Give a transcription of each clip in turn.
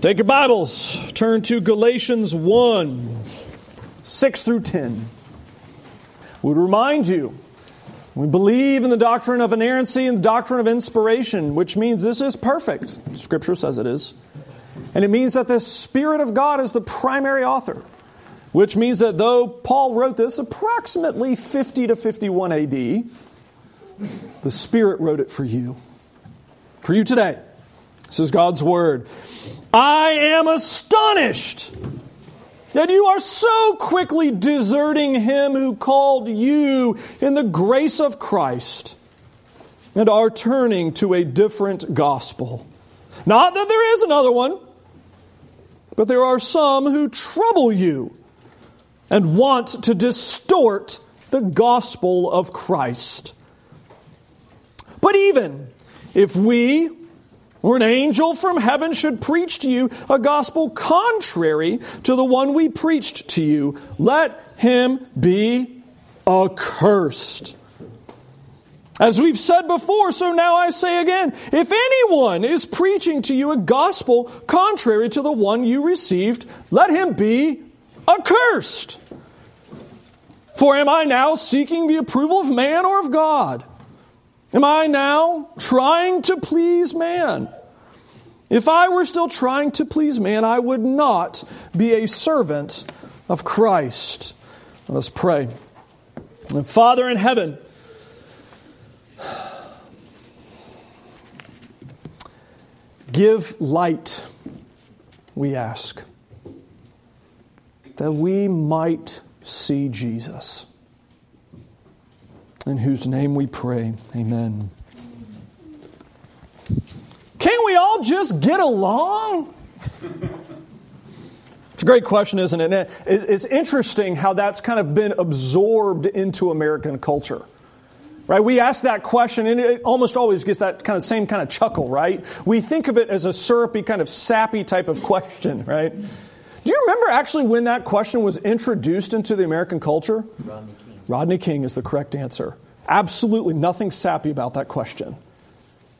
Take your Bibles, turn to Galatians 1 6 through 10. Would remind you, we believe in the doctrine of inerrancy and the doctrine of inspiration, which means this is perfect. Scripture says it is. And it means that the Spirit of God is the primary author, which means that though Paul wrote this approximately 50 to 51 AD, the Spirit wrote it for you. For you today. This is God's Word. I am astonished that you are so quickly deserting him who called you in the grace of Christ and are turning to a different gospel. Not that there is another one, but there are some who trouble you and want to distort the gospel of Christ. But even if we or an angel from heaven should preach to you a gospel contrary to the one we preached to you, let him be accursed. As we've said before, so now I say again if anyone is preaching to you a gospel contrary to the one you received, let him be accursed. For am I now seeking the approval of man or of God? Am I now trying to please man? If I were still trying to please man, I would not be a servant of Christ. Let us pray. Father in heaven, give light, we ask, that we might see Jesus in whose name we pray. Amen. Can't we all just get along? It's a great question, isn't it? It's interesting how that's kind of been absorbed into American culture. Right? We ask that question and it almost always gets that kind of same kind of chuckle, right? We think of it as a syrupy, kind of sappy type of question, right? Do you remember actually when that question was introduced into the American culture? Rodney King is the correct answer. Absolutely nothing sappy about that question.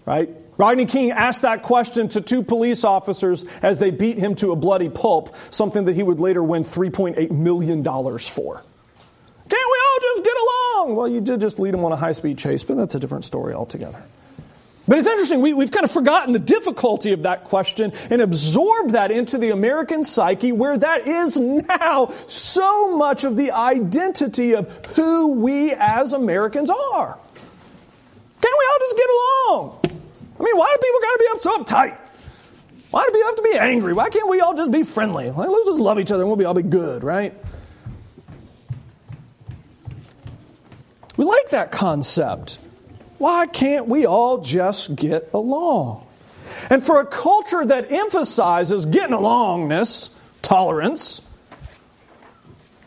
Right? Rodney King asked that question to two police officers as they beat him to a bloody pulp, something that he would later win $3.8 million for. Can't we all just get along? Well, you did just lead him on a high speed chase, but that's a different story altogether. But it's interesting, we, have kind of forgotten the difficulty of that question and absorbed that into the American psyche where that is now so much of the identity of who we as Americans are. Can't we all just get along? I mean, why do people got to be so uptight? Why do people have to be angry? Why can't we all just be friendly? let's just love each other and we'll be all be good, right? We like that concept. Why can't we all just get along? And for a culture that emphasizes getting alongness, tolerance,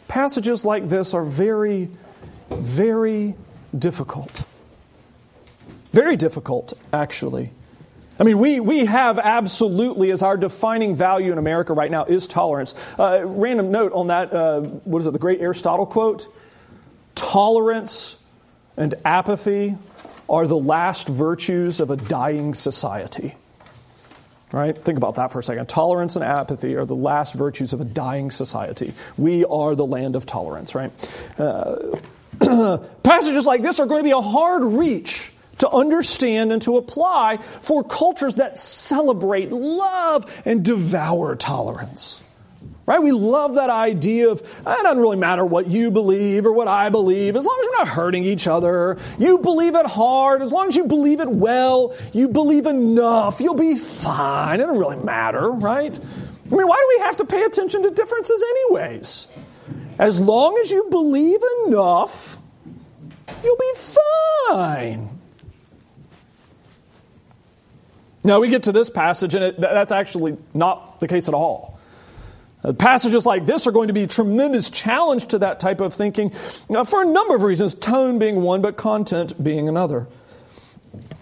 passages like this are very, very difficult. Very difficult, actually. I mean, we, we have absolutely, as our defining value in America right now, is tolerance. Uh, random note on that, uh, what is it, the great Aristotle quote? Tolerance and apathy are the last virtues of a dying society. Right? Think about that for a second. Tolerance and apathy are the last virtues of a dying society. We are the land of tolerance, right? Uh, passages like this are going to be a hard reach to understand and to apply for cultures that celebrate, love, and devour tolerance. Right? We love that idea of ah, it doesn't really matter what you believe or what I believe, as long as we're not hurting each other. You believe it hard, as long as you believe it well, you believe enough, you'll be fine. It doesn't really matter, right? I mean, why do we have to pay attention to differences, anyways? As long as you believe enough, you'll be fine. Now, we get to this passage, and it, that's actually not the case at all. Uh, passages like this are going to be a tremendous challenge to that type of thinking uh, for a number of reasons, tone being one, but content being another.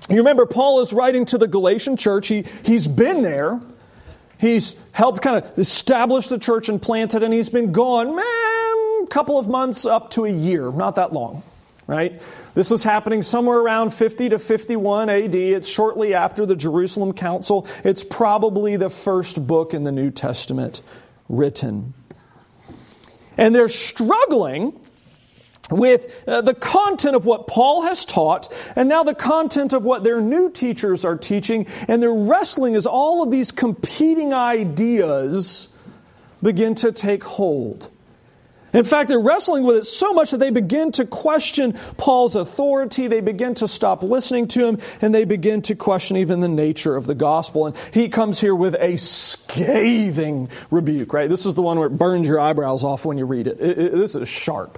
You remember, Paul is writing to the Galatian church. He, he's been there. He's helped kind of establish the church and plant it, and he's been gone, man, a couple of months up to a year, not that long. right? This is happening somewhere around 50 to 51 AD. It's shortly after the Jerusalem Council. It's probably the first book in the New Testament written. And they're struggling with uh, the content of what Paul has taught and now the content of what their new teachers are teaching. And they're wrestling as all of these competing ideas begin to take hold. In fact, they're wrestling with it so much that they begin to question Paul's authority. They begin to stop listening to him and they begin to question even the nature of the gospel. And he comes here with a scathing rebuke, right? This is the one where it burns your eyebrows off when you read it. it, it this is sharp.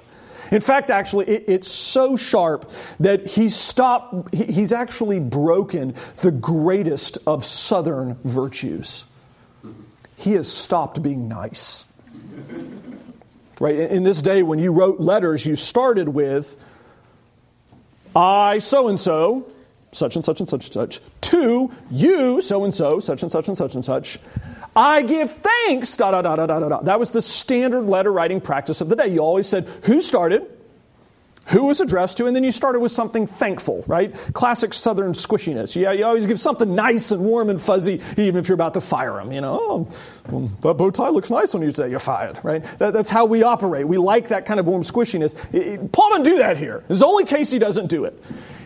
In fact, actually, it, it's so sharp that he stopped, he, he's actually broken the greatest of southern virtues. He has stopped being nice. Right? In this day, when you wrote letters, you started with, I so and so, such and such and such and such, to you, so and so, such and such and such and such. I give thanks, da da da da da da. That was the standard letter writing practice of the day. You always said, who started? Who was addressed to, and then you started with something thankful, right? Classic Southern squishiness. Yeah, you always give something nice and warm and fuzzy, even if you're about to fire them. You know, oh, well, that bow tie looks nice on you today. You're fired, right? That, that's how we operate. We like that kind of warm squishiness. It, it, Paul doesn't do that here. It's the only case he doesn't do it.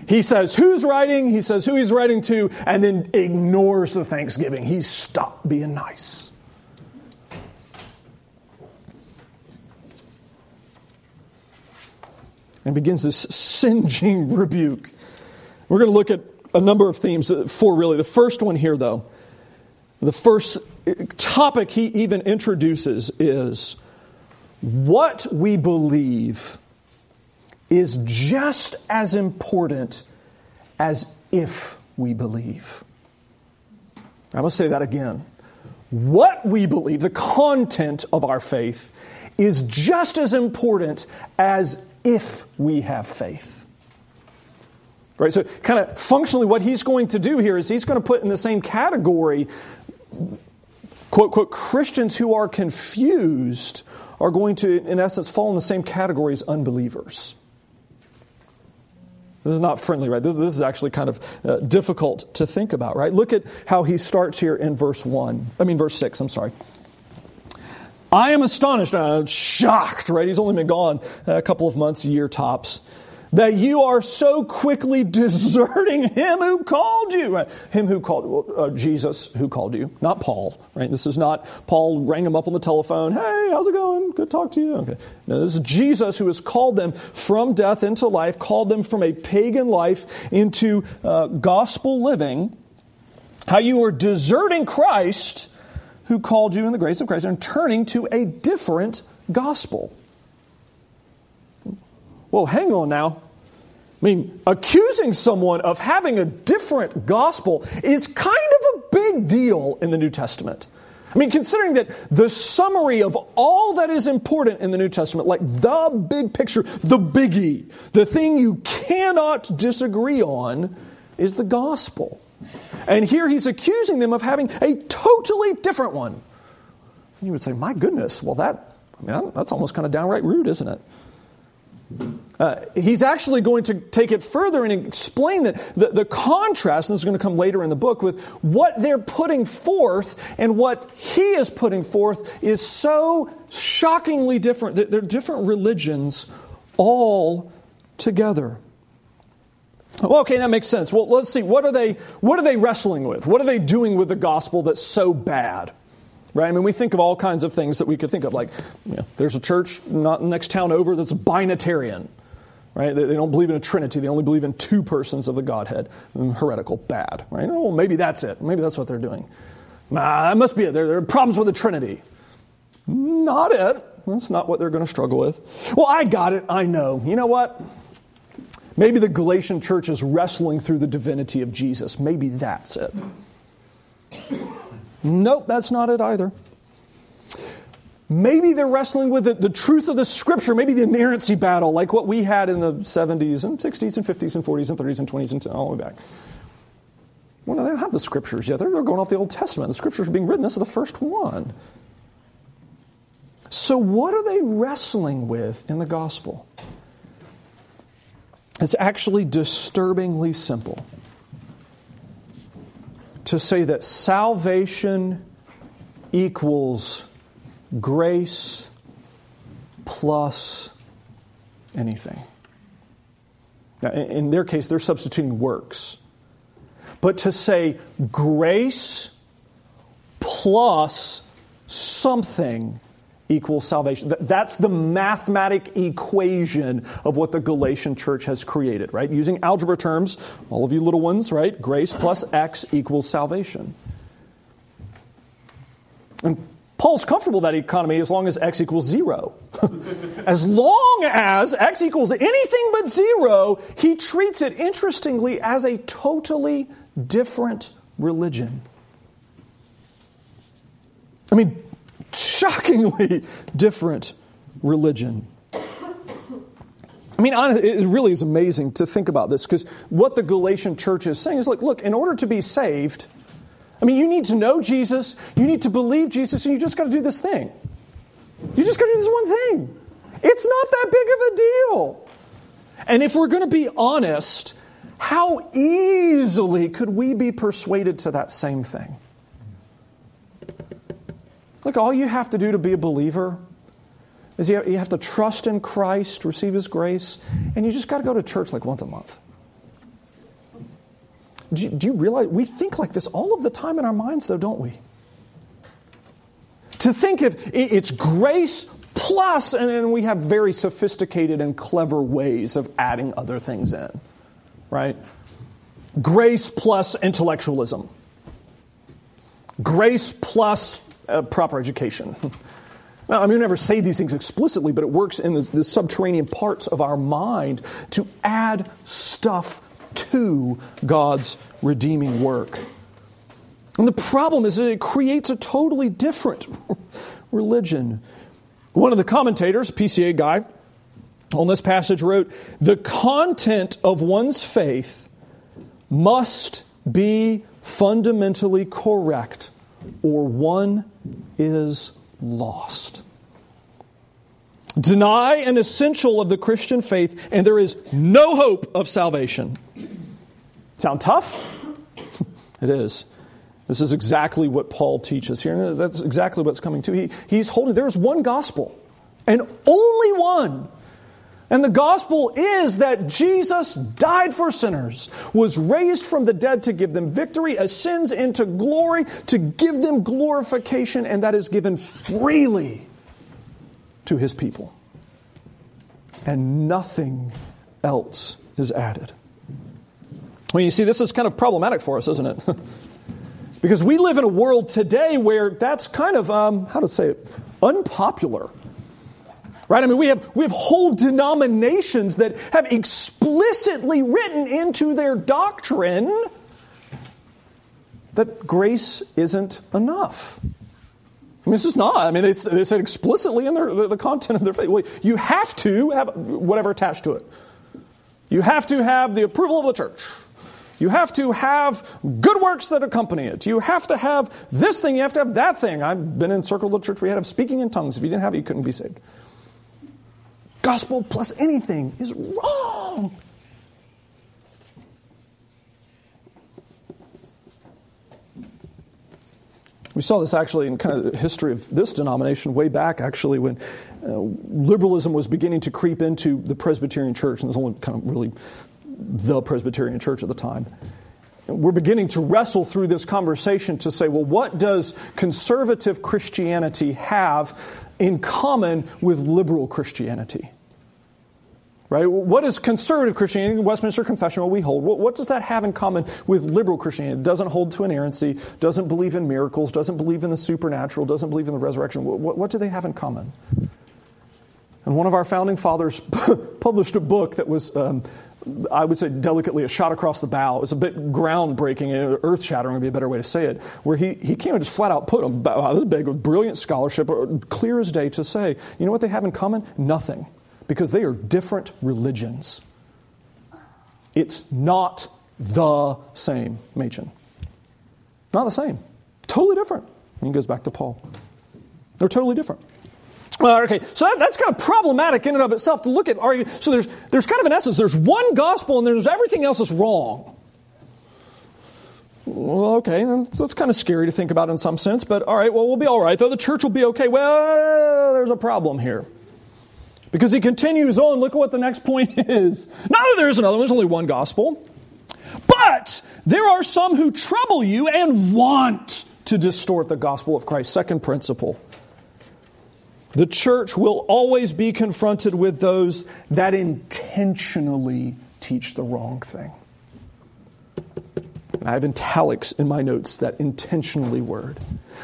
He says who's writing, he says who he's writing to, and then ignores the thanksgiving. He stopped being nice. And begins this singeing rebuke. We're going to look at a number of themes, uh, four really. The first one here, though, the first uh, topic he even introduces is what we believe is just as important as if we believe. I must say that again. What we believe, the content of our faith, is just as important as if we have faith. Right? So, kind of functionally, what he's going to do here is he's going to put in the same category, quote, quote, Christians who are confused are going to, in essence, fall in the same category as unbelievers. This is not friendly, right? This, this is actually kind of uh, difficult to think about, right? Look at how he starts here in verse 1. I mean, verse 6, I'm sorry. I am astonished, uh, shocked, right? He's only been gone a couple of months, a year tops. That you are so quickly deserting him who called you. Right? Him who called, uh, Jesus who called you, not Paul, right? This is not Paul rang him up on the telephone. Hey, how's it going? Good to talk to you. Okay. No, this is Jesus who has called them from death into life, called them from a pagan life into uh, gospel living. How you are deserting Christ who called you in the grace of Christ and turning to a different gospel. Well, hang on now. I mean, accusing someone of having a different gospel is kind of a big deal in the New Testament. I mean, considering that the summary of all that is important in the New Testament, like the big picture, the biggie, the thing you cannot disagree on, is the gospel. And here he's accusing them of having a totally different one. And you would say, my goodness, well, that, I mean, that's almost kind of downright rude, isn't it? Uh, he's actually going to take it further and explain that the, the contrast, and this is going to come later in the book, with what they're putting forth and what he is putting forth is so shockingly different. They're different religions all together. Well, okay, that makes sense. Well, let's see. What are they, what are they wrestling with? What are they doing with the gospel that's so bad? Right? I mean, we think of all kinds of things that we could think of, like you know, there's a church not next town over that's binitarian. Right? They, they don't believe in a Trinity. They only believe in two persons of the Godhead. Mm, heretical, bad. Right? Oh, well, maybe that's it. Maybe that's what they're doing. Ah, that must be it. There, there are problems with the Trinity. Not it. That's not what they're going to struggle with. Well, I got it. I know. You know what? Maybe the Galatian church is wrestling through the divinity of Jesus. Maybe that's it. Nope, that's not it either. Maybe they're wrestling with the, the, truth of the scripture, maybe the inerrancy battle, like what we had in the 70s and 60s and 50s and 40s and 30s and 20s and all the way back. Well, no, they don't have the scriptures yet. They're, they're going off the Old Testament. The scriptures are being written. This is the first one. So, what are they wrestling with in the gospel? It's actually disturbingly simple to say that salvation equals grace plus anything. Now, in their case, they're substituting works. But to say grace plus something equals salvation. That's the mathematic equation of what the Galatian church has created, right? Using algebra terms, all of you little ones, right? Grace plus X equals salvation. And Paul's comfortable with that economy as long as X equals zero. as long as X equals anything but zero, he treats it, interestingly, as a totally different religion. I mean, shockingly different religion. I mean, honestly, it really is amazing to think about this because what the Galatian church is saying is like, look, in order to be saved, I mean, you need to know Jesus, you need to believe Jesus, and you just got to do this thing. You just got to do this one thing. It's not that big of a deal. And if we're going to be honest, how easily could we be persuaded to that same thing? Look, all you have to do to be a believer is you have to trust in Christ, receive His grace, and you just got to go to church like once a month. Do you, do you realize we think like this all of the time in our minds, though, don't we? To think of it's grace plus, and then we have very sophisticated and clever ways of adding other things in, right? Grace plus intellectualism, grace plus uh, proper education. Now, I mean, we never say these things explicitly, but it works in the, the subterranean parts of our mind to add stuff to God's redeeming work. And the problem is that it creates a totally different religion. One of the commentators, PCA guy, on this passage wrote The content of one's faith must be fundamentally correct, or one is lost. Deny an essential of the Christian faith, and there is no hope of salvation. Sound tough? it is. This is exactly what Paul teaches here. That's exactly what's coming to. He, he's holding, there's one gospel, and only one. And the gospel is that Jesus died for sinners, was raised from the dead to give them victory, ascends into glory to give them glorification, and that is given freely to his people. And nothing else is added. Well, you see, this is kind of problematic for us, isn't it? because we live in a world today where that's kind of, um, how to say it, unpopular. Right? I mean, we have, we have whole denominations that have explicitly written into their doctrine that grace isn't enough. I mean, this is not. I mean, they, they said explicitly in their, the, the content of their faith. Well, you have to have whatever attached to it. You have to have the approval of the church. You have to have good works that accompany it. You have to have this thing. You have to have that thing. I've been in circle of the church. We had of speaking in tongues. If you didn't have it, you couldn't be saved. Gospel plus anything is wrong. We saw this actually in kind of the history of this denomination way back, actually, when uh, liberalism was beginning to creep into the Presbyterian church, and there's only kind of really the Presbyterian church at the time. We're beginning to wrestle through this conversation to say, well, what does conservative Christianity have in common with liberal Christianity? Right? What is conservative Christianity? Westminster Confession, what we hold. What, what, does that have in common with liberal Christianity? It doesn't hold to inerrancy, doesn't believe in miracles, doesn't believe in the supernatural, doesn't believe in the resurrection. What, what do they have in common? And one of our founding fathers published a book that was um, I would say delicately a shot across the bow. It was a bit groundbreaking, earth shattering would be a better way to say it, where he, he came and just flat out put them about this big brilliant scholarship, uh, clear as day to say, you know what they have in common? Nothing. Because they are different religions. It's not the same, Machen. Not the same. Totally different. And he goes back to Paul. They're totally different. Okay, so that, that's kind of problematic in and of itself to look at. So there's, there's kind of an essence, there's one gospel and there's everything else is wrong. Well, okay, that's kind of scary to think about in some sense, but all right, well, we'll be all right, though. The church will be okay. Well, there's a problem here. Because he continues on, look at what the next point is. Not that there is another, there's only one gospel. But there are some who trouble you and want to distort the gospel of Christ. Second principle. The church will always be confronted with those that intentionally teach the wrong thing. And I have italics in my notes, that intentionally word.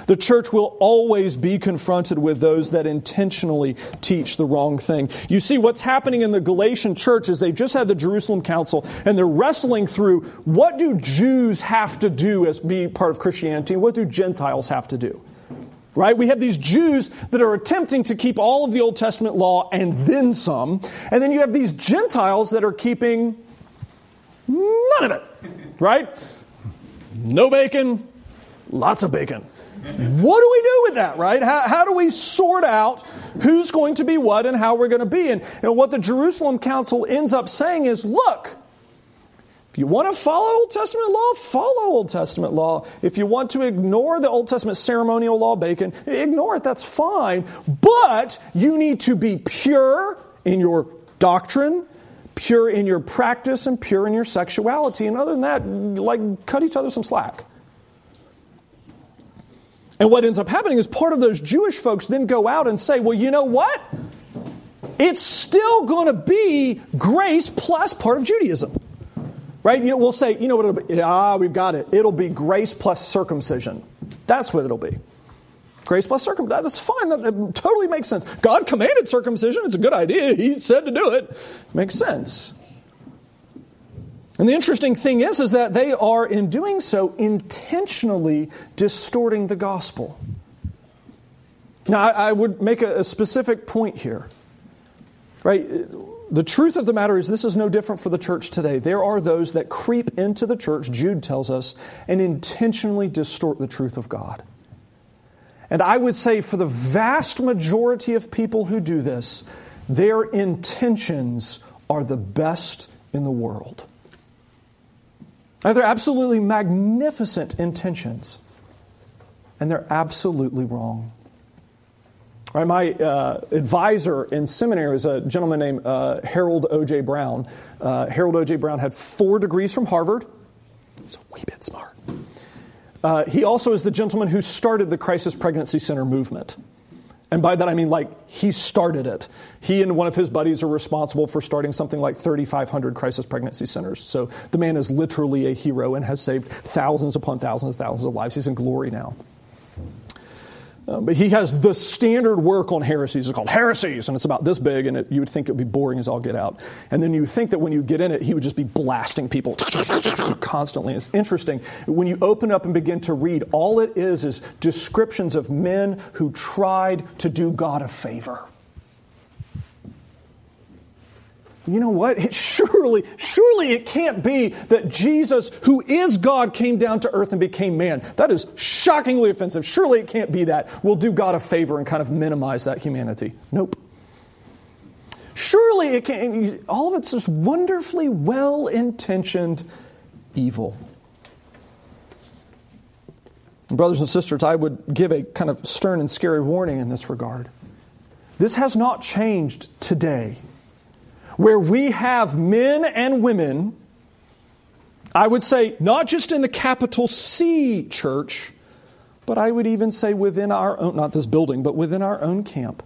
The church will always be confronted with those that intentionally teach the wrong thing. You see, what's happening in the Galatian church is they've just had the Jerusalem Council and they're wrestling through what do Jews have to do as be part of Christianity what do Gentiles have to do? Right? We have these Jews that are attempting to keep all of the Old Testament law and then some. And then you have these Gentiles that are keeping none of it. Right? No bacon, lots of bacon. What do we do with that, right? How, how, do we sort out who's going to be what and how we're going to be? And, and what the Jerusalem Council ends up saying is look, if you want to follow Old Testament law, follow Old Testament law. If you want to ignore the Old Testament ceremonial law, bacon, ignore it, that's fine. But you need to be pure in your doctrine, pure in your practice and pure in your sexuality. And other than that, like cut each other some slack. And what ends up happening is part of those Jewish folks then go out and say, well, you know what? It's still going to be grace plus part of Judaism. Right? You know, we'll say, you know what it'll be? Ah, we've got it. It'll be grace plus circumcision. That's what it'll be. Grace plus circumcision. That's fine. That, that totally makes sense. God commanded circumcision. It's a good idea. He said to do it. Makes sense. And the interesting thing is, is that they are, in doing so, intentionally distorting the gospel. Now, I, I would make a, a specific point here. Right? The truth of the matter is, this is no different for the church today. There are those that creep into the church, Jude tells us, and intentionally distort the truth of God. And I would say for the vast majority of people who do this, their intentions are the best in the world. Now, they're absolutely magnificent intentions, and they're absolutely wrong. Right, my uh, advisor in seminary was a gentleman named uh, Harold O.J. Brown. Uh, Harold O.J. Brown had four degrees from Harvard. He's a wee bit smart. Uh, he also is the gentleman who started the Crisis Pregnancy Center movement. And by that I mean like he started it. He and one of his buddies are responsible for starting something like 3,500 crisis pregnancy centers. So the man is literally a hero and has saved thousands upon thousands and thousands of lives. He's in glory now. Um, but he has the standard work on heresies. It's called Heresies, and it's about this big, and it, you would think it would be boring as all get out. And then you think that when you get in it, he would just be blasting people constantly. It's interesting. When you open up and begin to read, all it is is descriptions of men who tried to do God a favor. You know what? It surely, surely it can't be that Jesus, who is God, came down to earth and became man. That is shockingly offensive. Surely it can't be that. We'll do God a favor and kind of minimize that humanity. Nope. Surely it can't. All of it's just wonderfully well intentioned evil. Brothers and sisters, I would give a kind of stern and scary warning in this regard. This has not changed today where we have men and women, I would say not just in the capital C church, but I would even say within our own, not this building, but within our own camp,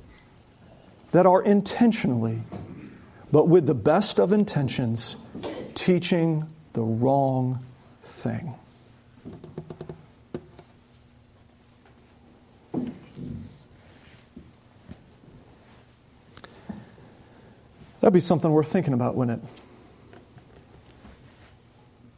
that are intentionally, but with the best of intentions, teaching the wrong thing. That'd be something worth thinking about, wouldn't it?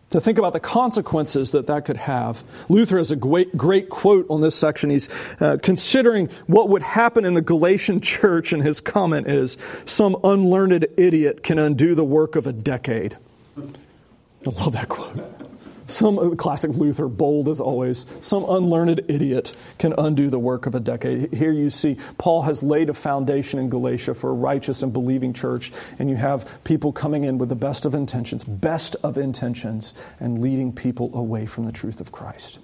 To think about the consequences that that could have. Luther has a great, great quote on this section. He's uh, considering what would happen in the Galatian church, and his comment is Some unlearned idiot can undo the work of a decade. I love that quote. Some uh, classic Luther, bold as always, some unlearned idiot can undo the work of a decade. Here you see Paul has laid a foundation in Galatia for a righteous and believing church, and you have people coming in with the best of intentions, best of intentions, and leading people away from the truth of Christ.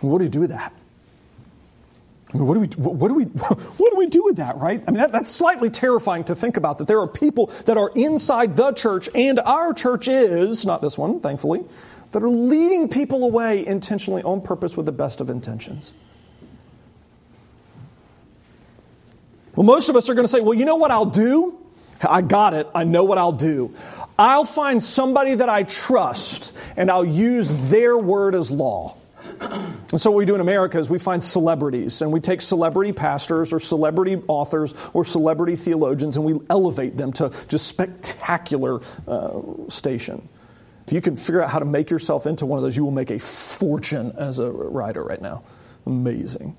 What do you do with that? What do we what do we what do we do with that, right? I mean, that, that's slightly terrifying to think about. That there are people that are inside the church, and our church is not this one, thankfully, that are leading people away intentionally on purpose with the best of intentions. Well, most of us are going to say, "Well, you know what I'll do? I got it. I know what I'll do. I'll find somebody that I trust, and I'll use their word as law." And so, what we do in America is we find celebrities and we take celebrity pastors or celebrity authors or celebrity theologians and we elevate them to just spectacular uh, station. If you can figure out how to make yourself into one of those, you will make a fortune as a writer right now. Amazing.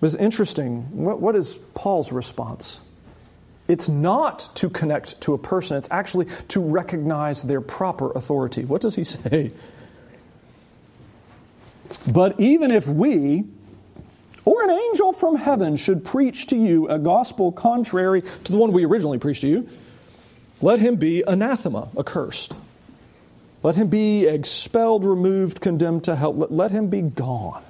But it's interesting. What, what is Paul's response? It's not to connect to a person, it's actually to recognize their proper authority. What does he say? But even if we or an angel from heaven should preach to you a gospel contrary to the one we originally preached to you, let him be anathema, accursed. Let him be expelled, removed, condemned to hell. Let, him be gone.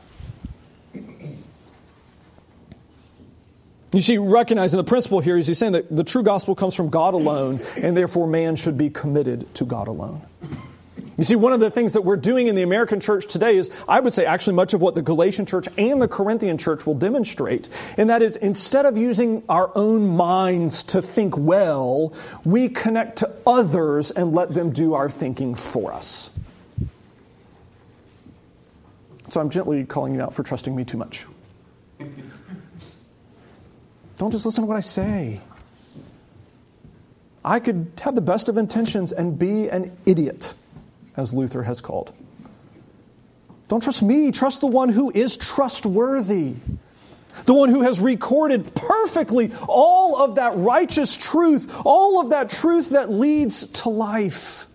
You see, recognizing the principle here is he's saying that the true gospel comes from God alone, and therefore man should be committed to God alone. You see, one of the things that we're doing in the American church today is, I would say, actually much of what the Galatian church and the Corinthian church will demonstrate. And that is, instead of using our own minds to think well, we connect to others and let them do our thinking for us. So I'm gently calling you out for trusting me too much. Don't just listen to what I say. I could have the best of intentions and be an idiot as Luther has called. Don't trust me, trust the one who is trustworthy. The one who has recorded perfectly all of that righteous truth, all of that truth that leads to life.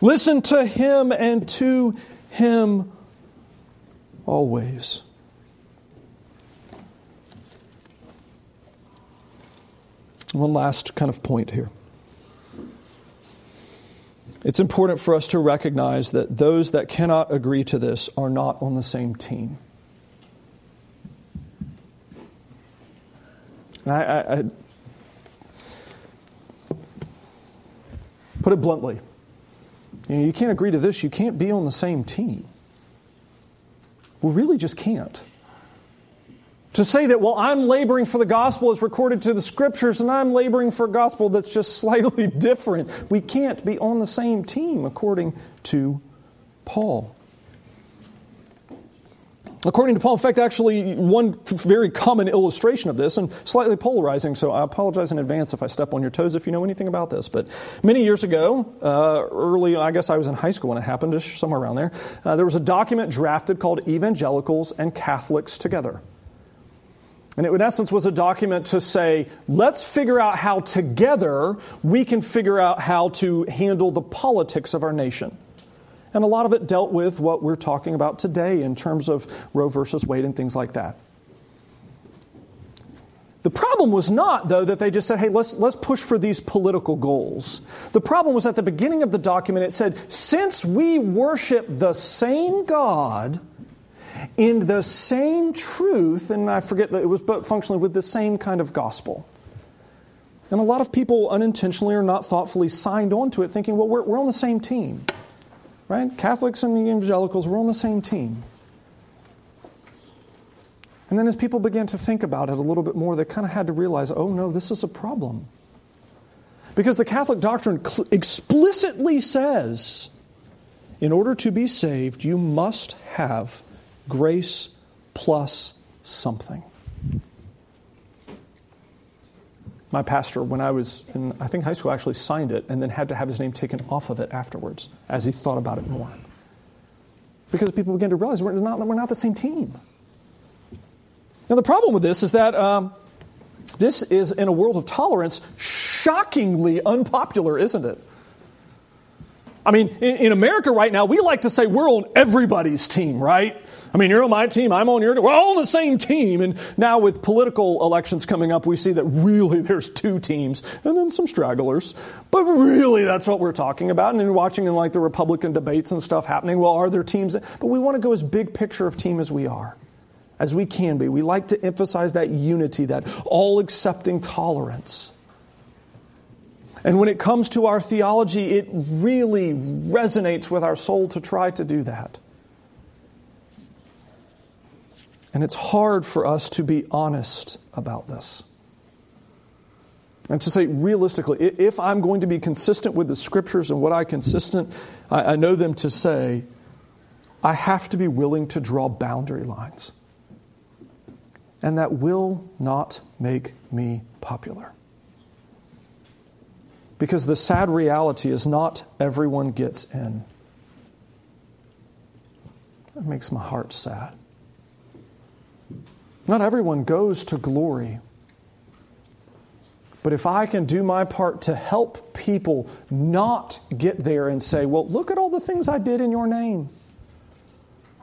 Listen to him and to him always. One last kind of point here. It's important for us to recognize that those that cannot agree to this are not on the same team. And I, I, I put it bluntly. You, know, you can't agree to this, you can't be on the same team. We really just can't. To say that, well, I'm laboring for the gospel as recorded to the scriptures, and I'm laboring for a gospel that's just slightly different. We can't be on the same team, according to Paul. According to Paul, in fact, actually, one very common illustration of this, and slightly polarizing, so I apologize in advance if I step on your toes if you know anything about this. But many years ago, uh, early, I guess I was in high school when it happened, somewhere around there, uh, there was a document drafted called Evangelicals and Catholics Together. And it, in essence, was a document to say, let's figure out how together we can figure out how to handle the politics of our nation. And a lot of it dealt with what we're talking about today in terms of Roe versus Wade and things like that. The problem was not, though, that they just said, hey, let's, let's push for these political goals. The problem was at the beginning of the document, it said, since we worship the same God, in the same truth, and I forget that it was but functionally with the same kind of gospel. And a lot of people unintentionally or not thoughtfully signed on to it thinking, well, we're, we're on the same team. Right? Catholics and evangelicals, we're on the same team. And then as people began to think about it a little bit more, they kind of had to realize, oh no, this is a problem. Because the Catholic doctrine cl- explicitly says, in order to be saved, you must have grace plus something. My pastor, when I was in, I think, high school, actually signed it and then had to have his name taken off of it afterwards as he thought about it more. Because people began to realize we're not, we're not the same team. Now, the problem with this is that um, this is, in a world of tolerance, shockingly unpopular, isn't it? I mean, in, in, America right now, we like to say we're on everybody's team, right? I mean, you're on my team, I'm on your team. We're all on the same team. And now with political elections coming up, we see that really there's two teams and then some stragglers. But really, that's what we're talking about. And then watching in like the Republican debates and stuff happening, well, are there teams? But we want to go as big picture of team as we are, as we can be. We like to emphasize that unity, that all accepting tolerance. And when it comes to our theology, it really resonates with our soul to try to do that. And it's hard for us to be honest about this. And to say realistically, if I'm going to be consistent with the scriptures and what I consistent, I, know them to say, I have to be willing to draw boundary lines. And that will not make me popular. Because the sad reality is not everyone gets in. That makes my heart sad. Not everyone goes to glory. But if I can do my part to help people not get there and say, well, look at all the things I did in your name.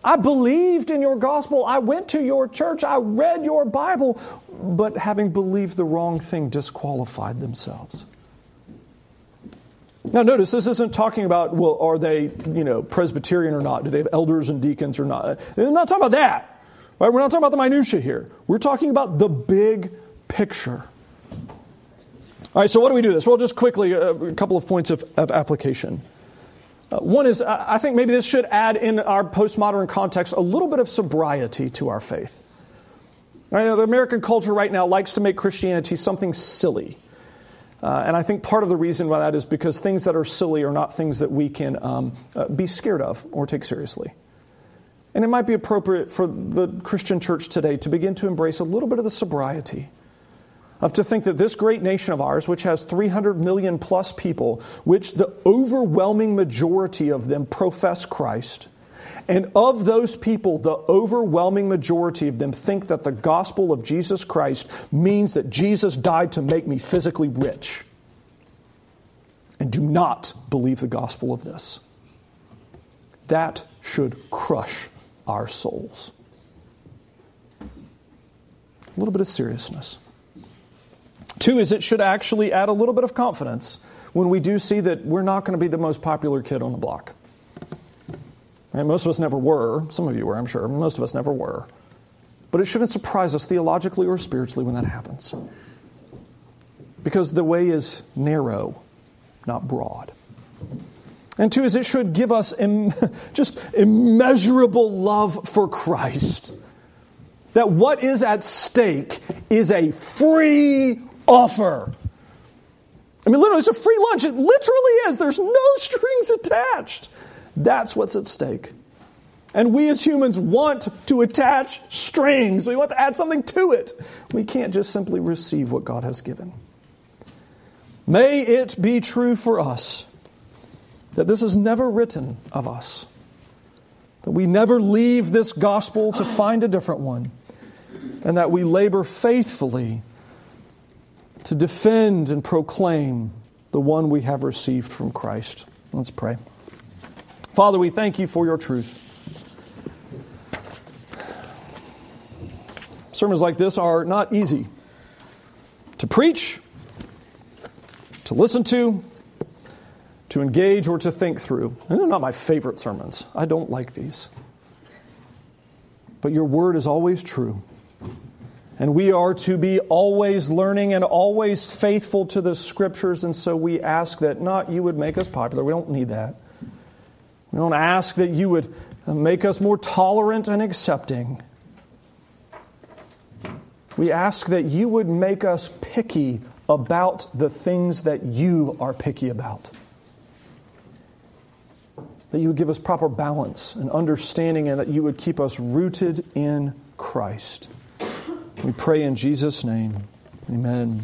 I believed in your gospel. I went to your church. I read your Bible. But having believed the wrong thing disqualified themselves. Now, notice this isn't talking about, well, are they, you know, Presbyterian or not? Do they have elders and deacons or not? They're not talking about that. Right? We're not talking about the minutia here. We're talking about the big picture. All right, so what do we do this? Well, just quickly, uh, a couple of points of, of application. Uh, one is, I think maybe this should add in our postmodern context a little bit of sobriety to our faith. I know the American culture right now likes to make Christianity something silly. Uh, and I think part of the reason why that is because things that are silly are not things that we can um, uh, be scared of or take seriously. And it might be appropriate for the Christian church today to begin to embrace a little bit of the sobriety of to think that this great nation of ours, which has 300 million plus people, which the overwhelming majority of them profess Christ, and of those people, the overwhelming majority of them think that the gospel of Jesus Christ means that Jesus died to make me physically rich. And do not believe the gospel of this. That should crush our souls. A little bit of seriousness. Two is it should actually add a little bit of confidence when we do see that we're not going to be the most popular kid on the block. Right? Most of us never were. Some of you were, I'm sure. Most of us never were. But it shouldn't surprise us theologically or spiritually when that happens. Because the way is narrow, not broad. And two is it should give us Im- just immeasurable love for Christ. That what is at stake is a free offer. I mean, literally, it's a free lunch. It literally is. There's no strings attached. That's what's at stake. And we as humans want to attach strings. We want to add something to it. We can't just simply receive what God has given. May it be true for us that this is never written of us, that we never leave this gospel to find a different one, and that we labor faithfully to defend and proclaim the one we have received from Christ. Let's pray. Father, we thank you for your truth. Sermons like this are not easy to preach, to listen to, to engage, or to think through. And they're not my favorite sermons. I don't like these. But your word is always true. And we are to be always learning and always faithful to the scriptures. And so we ask that not you would make us popular. We don't need that. We don't ask that you would make us more tolerant and accepting. We ask that you would make us picky about the things that you are picky about. That you would give us proper balance and understanding, and that you would keep us rooted in Christ. We pray in Jesus' name. Amen.